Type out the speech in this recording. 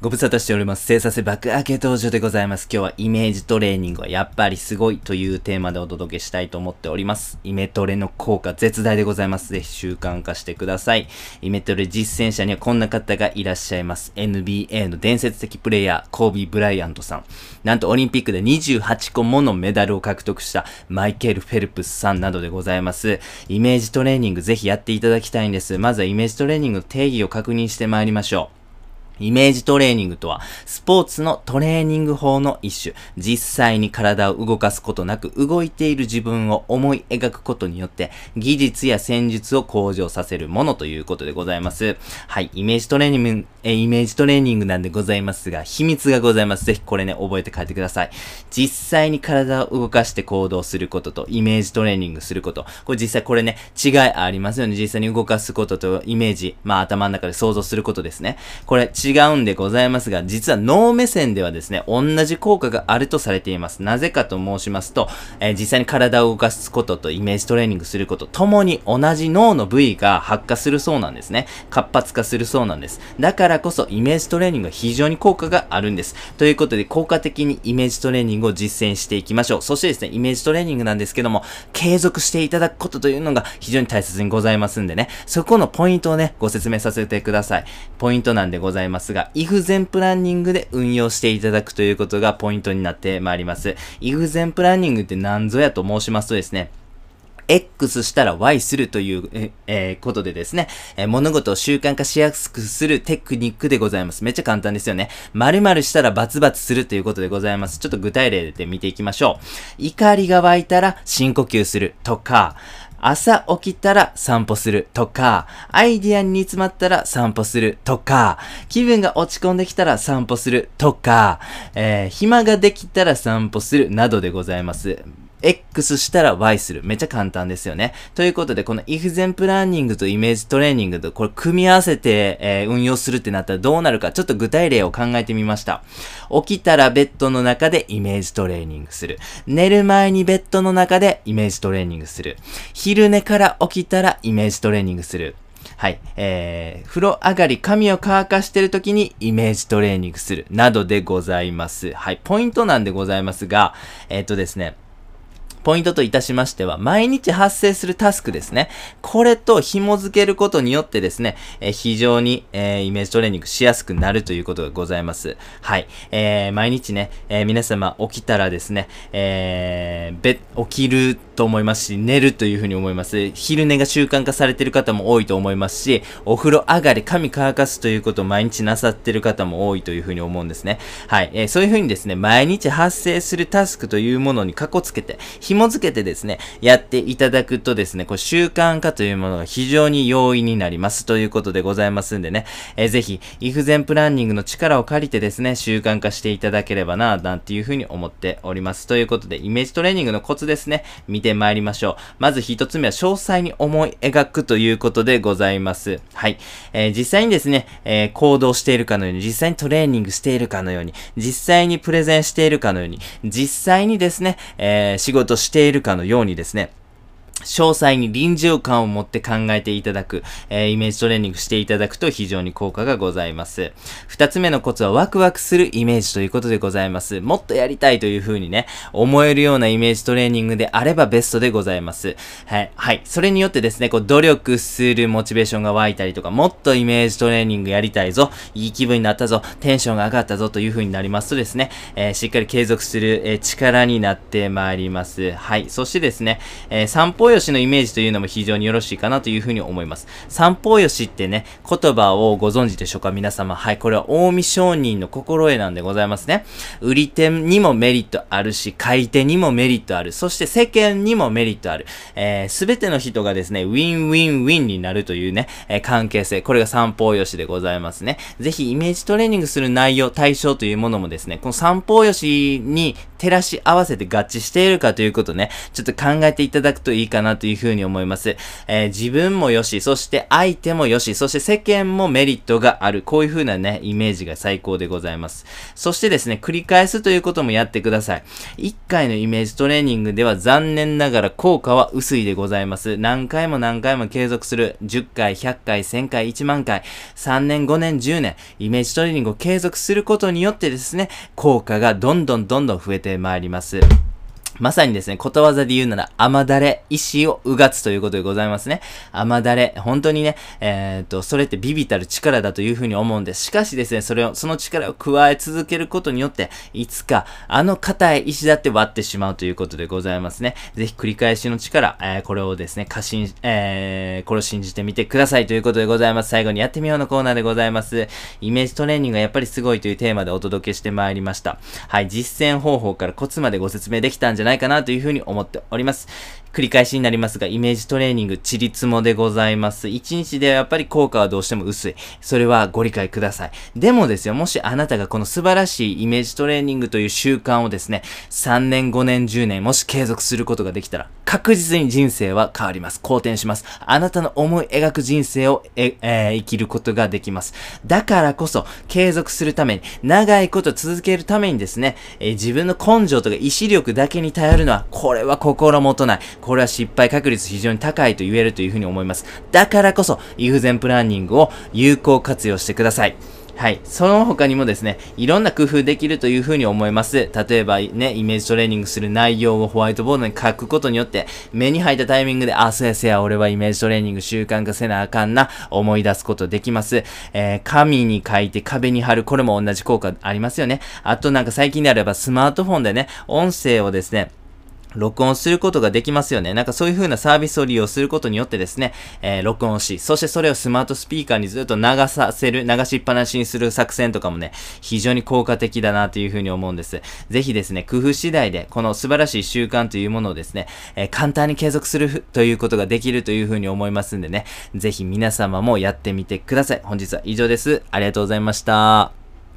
ご無沙汰しております。生させ爆上げ登場でございます。今日はイメージトレーニングはやっぱりすごいというテーマでお届けしたいと思っております。イメトレの効果絶大でございます。ぜひ習慣化してください。イメトレ実践者にはこんな方がいらっしゃいます。NBA の伝説的プレイヤー、コービー・ブライアントさん。なんとオリンピックで28個ものメダルを獲得したマイケル・フェルプスさんなどでございます。イメージトレーニングぜひやっていただきたいんです。まずはイメージトレーニングの定義を確認してまいりましょう。イメージトレーニングとは、スポーツのトレーニング法の一種。実際に体を動かすことなく、動いている自分を思い描くことによって、技術や戦術を向上させるものということでございます。はい、イメージトレーニング、えイメージトレーニングなんでございますが、秘密がございます。ぜひこれね、覚えて帰ってください。実際に体を動かして行動することと、イメージトレーニングすること。これ実際これね、違いありますよね。実際に動かすことと、イメージ、まあ頭の中で想像することですね。これ、違うんでございますが、実は脳目線ではですね、同じ効果があるとされています。なぜかと申しますと、えー、実際に体を動かすこととイメージトレーニングすること、ともに同じ脳の部位が発火するそうなんですね。活発化するそうなんです。だからこそ、イメージトレーニングは非常に効果があるんです。ということで、効果的にイメージトレーニングを実践していきましょう。そしてですね、イメージトレーニングなんですけども、継続していただくことというのが非常に大切にございますんでね、そこのポイントをね、ご説明させてください。ポイントなんでございますが、if 前プランニングで運用していただくということがポイントになってまいります。if 前プランニングって何ぞやと申しますとですね、X したら Y するという、ええー、ことでですね、えー、物事を習慣化しやすくするテクニックでございます。めっちゃ簡単ですよね。〇〇したらバツバツするということでございます。ちょっと具体例で見ていきましょう。怒りが湧いたら深呼吸するとか、朝起きたら散歩するとか、アイディアに煮詰まったら散歩するとか、気分が落ち込んできたら散歩するとか、えー、暇ができたら散歩するなどでございます。X したら Y する。めっちゃ簡単ですよね。ということで、この if 前プランニングとイメージトレーニングとこれ組み合わせて、えー、運用するってなったらどうなるか、ちょっと具体例を考えてみました。起きたらベッドの中でイメージトレーニングする。寝る前にベッドの中でイメージトレーニングする。昼寝から起きたらイメージトレーニングする。はい。えー、風呂上がり髪を乾かしてる時にイメージトレーニングする。などでございます。はい。ポイントなんでございますが、えっ、とですね、ポイントといたしましては、毎日発生するタスクですね。これと紐付けることによってですね、えー、非常に、えー、イメージトレーニングしやすくなるということがございます。はい。えー、毎日ね、え、皆様起きたらですね、えー、べ、起きると思いますし、寝るというふうに思います。昼寝が習慣化されている方も多いと思いますし、お風呂上がり髪乾かすということを毎日なさっている方も多いというふうに思うんですね。はい。えー、そういうふうにですね、毎日発生するタスクというものにかこつけて、紐付けてですね、やっていただくとですね、こう習慣化というものが非常に容易になりますということでございますんでね、えー、ぜひ、if 前プランニングの力を借りてですね、習慣化していただければな、なんていうふうに思っております。ということで、イメージトレーニングのコツですね、見てまいりましょう。まず一つ目は詳細に思い描くということでございます。はい。えー、実際にですね、えー、行動しているかのように、実際にトレーニングしているかのように、実際にプレゼンしているかのように、実際にですね、えー、仕事しているかのようにですね、詳細に臨場感を持って考えていただく、えー、イメージトレーニングしていただくと非常に効果がございます。二つ目のコツはワクワクするイメージということでございます。もっとやりたいという風にね、思えるようなイメージトレーニングであればベストでございます。はい。はい。それによってですね、こう努力するモチベーションが湧いたりとか、もっとイメージトレーニングやりたいぞ、いい気分になったぞ、テンションが上がったぞという風になりますとですね、えー、しっかり継続する、えー、力になってまいります。はい。そしてですね、え三方よしのイメージというのも非常によろしいかなというふうに思います。三方よしってね、言葉をご存知でしょうか？皆様。はい、これは近江商人の心得なんでございますね。売り手にもメリットあるし、買い手にもメリットある。そして世間にもメリットある。え、すべての人がですね、ウィンウィンウィンになるというね、えー、関係性。これが三方よしでございますね。ぜひイメージトレーニングする内容、対象というものもですね、この三方よしに照らし合わせて合致しているかということね、ちょっと考えていただくといいかなというふうに思います。えー、自分もよし、そして相手もよし、そして世間もメリットがある。こういうふうなね、イメージが最高でございます。そしてですね、繰り返すということもやってください。1回のイメージトレーニングでは残念ながら効果は薄いでございます。何回も何回も継続する。10回、100回、1000回、1万回、3年、5年、10年、イメージトレーニングを継続することによってですね、効果がどんどんどんどん増えてまいります。まさにですね、ことわざで言うなら、甘だれ、意をうがつということでございますね。甘だれ、本当にね、えっ、と、それってビビたる力だというふうに思うんです。しかしですね、それを、その力を加え続けることによって、いつか、あの硬い石だって割ってしまうということでございますね。ぜひ繰り返しの力、えー、これをですね、過信、えー、これを信じてみてくださいということでございます。最後にやってみようのコーナーでございます。イメージトレーニングがやっぱりすごいというテーマでお届けしてまいりました。はい、実践方法からコツまでご説明できたんじゃないかなというふうに思っております。繰り返しになりますが、イメージトレーニング、チリツモでございます。1日でやっぱり効果はどうしても薄い。それはご理解ください。でもですよ、もしあなたがこの素晴らしいイメージトレーニングという習慣をですね、3年、5年、10年、もし継続することができたら、確実に人生は変わります。好転します。あなたの思い描く人生をえ、えー、生きることができます。だからこそ、継続するために、長いこと続けるためにですね、えー、自分の根性とか意志力だけに頼るのは、これは心もとない。これは失敗確率非常に高いと言えるというふうに思います。だからこそ、イフゼンプランニングを有効活用してください。はい。その他にもですね、いろんな工夫できるというふうに思います。例えばね、イメージトレーニングする内容をホワイトボードに書くことによって、目に入ったタイミングで、あ、そうやせや、俺はイメージトレーニング習慣化せなあかんな、思い出すことできます。えー、紙に書いて壁に貼る、これも同じ効果ありますよね。あとなんか最近であればスマートフォンでね、音声をですね、録音することができますよね。なんかそういう風なサービスを利用することによってですね、えー、録音し、そしてそれをスマートスピーカーにずっと流させる、流しっぱなしにする作戦とかもね、非常に効果的だなという風に思うんです。ぜひですね、工夫次第で、この素晴らしい習慣というものをですね、えー、簡単に継続するということができるという風に思いますんでね、ぜひ皆様もやってみてください。本日は以上です。ありがとうございました。